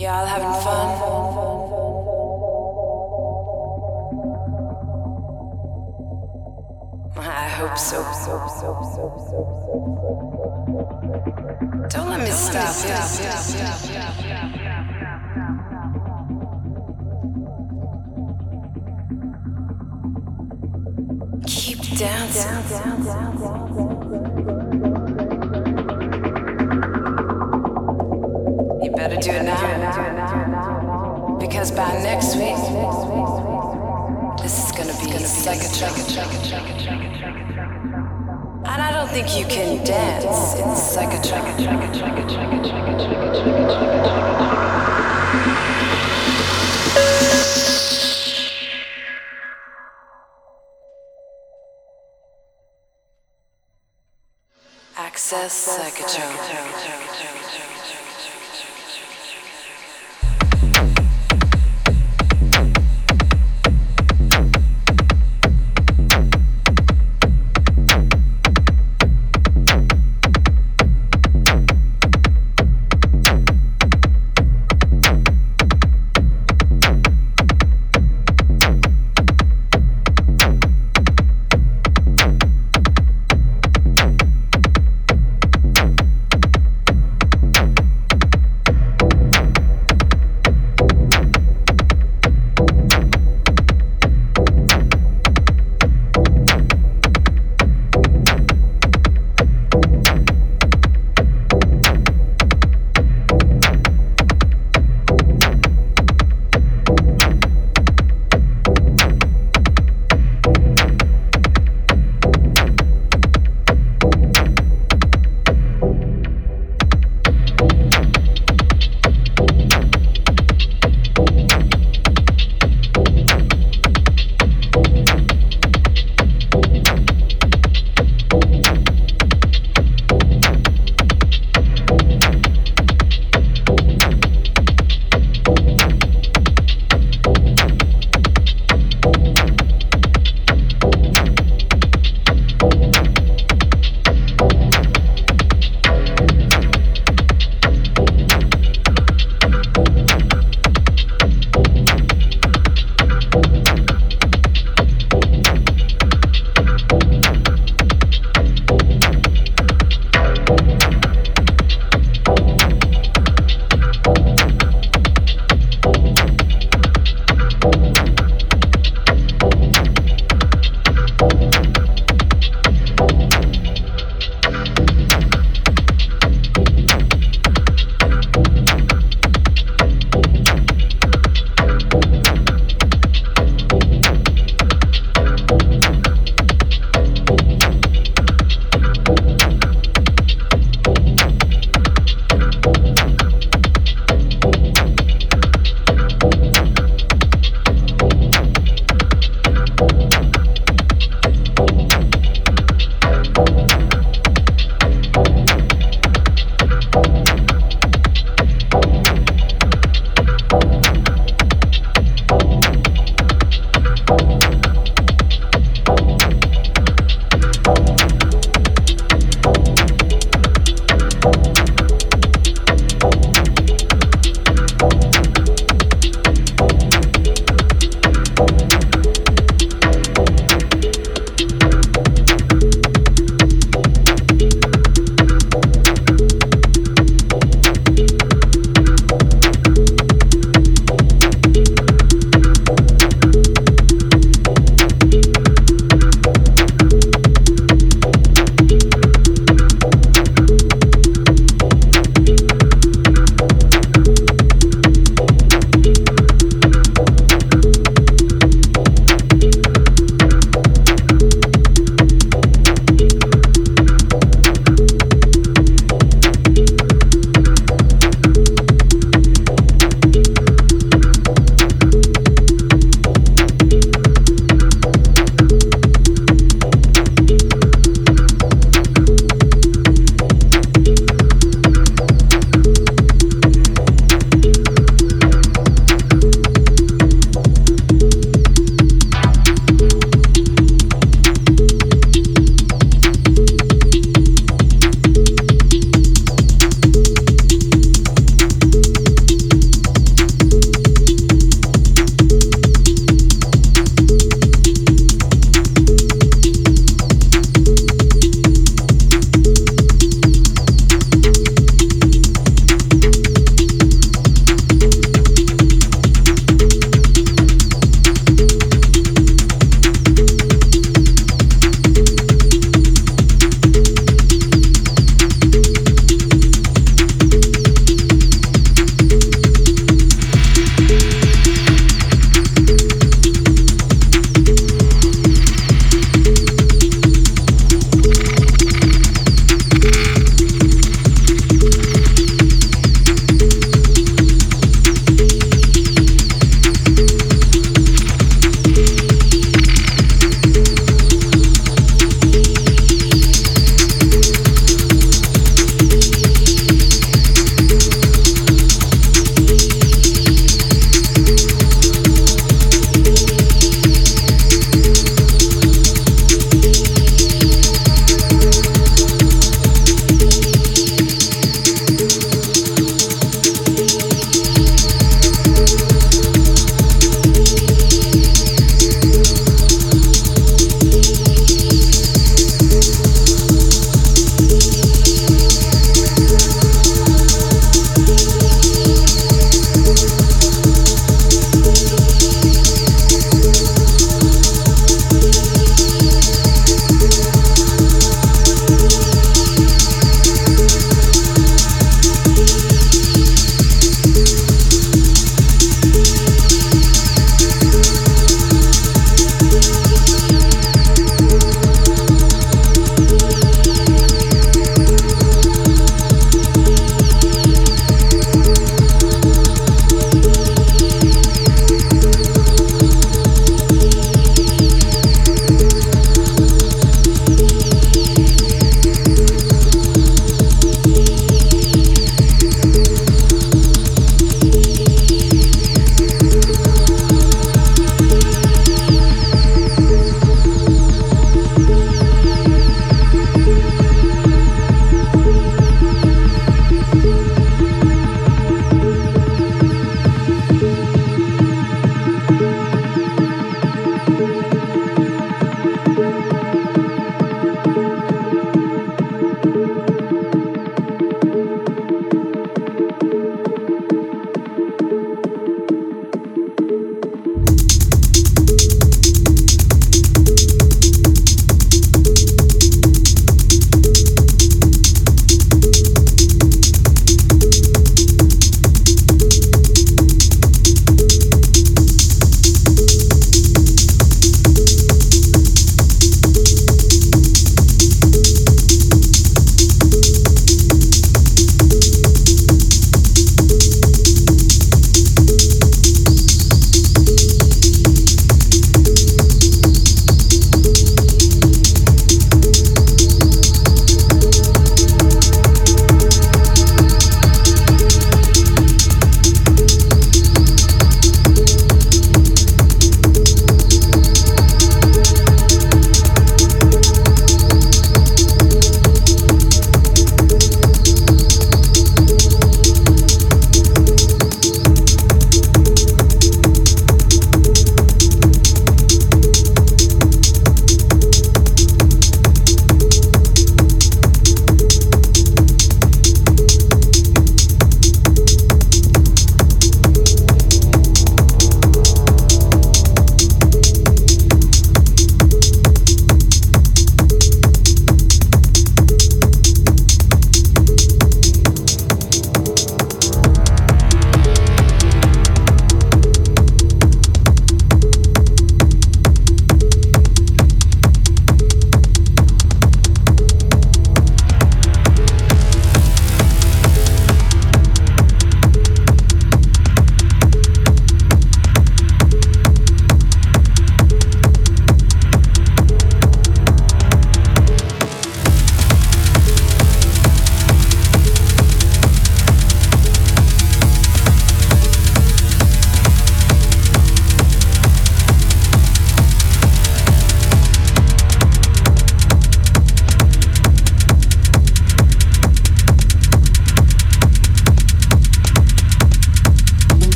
Y'all having fun? I hope so. Don't let me stop. Keep dancing. Do it now. Because by next week, this is gonna be psychotronic. And I don't think you can dance in psychotronic. Access psychotronic.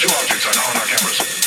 Two objects are now on our cameras.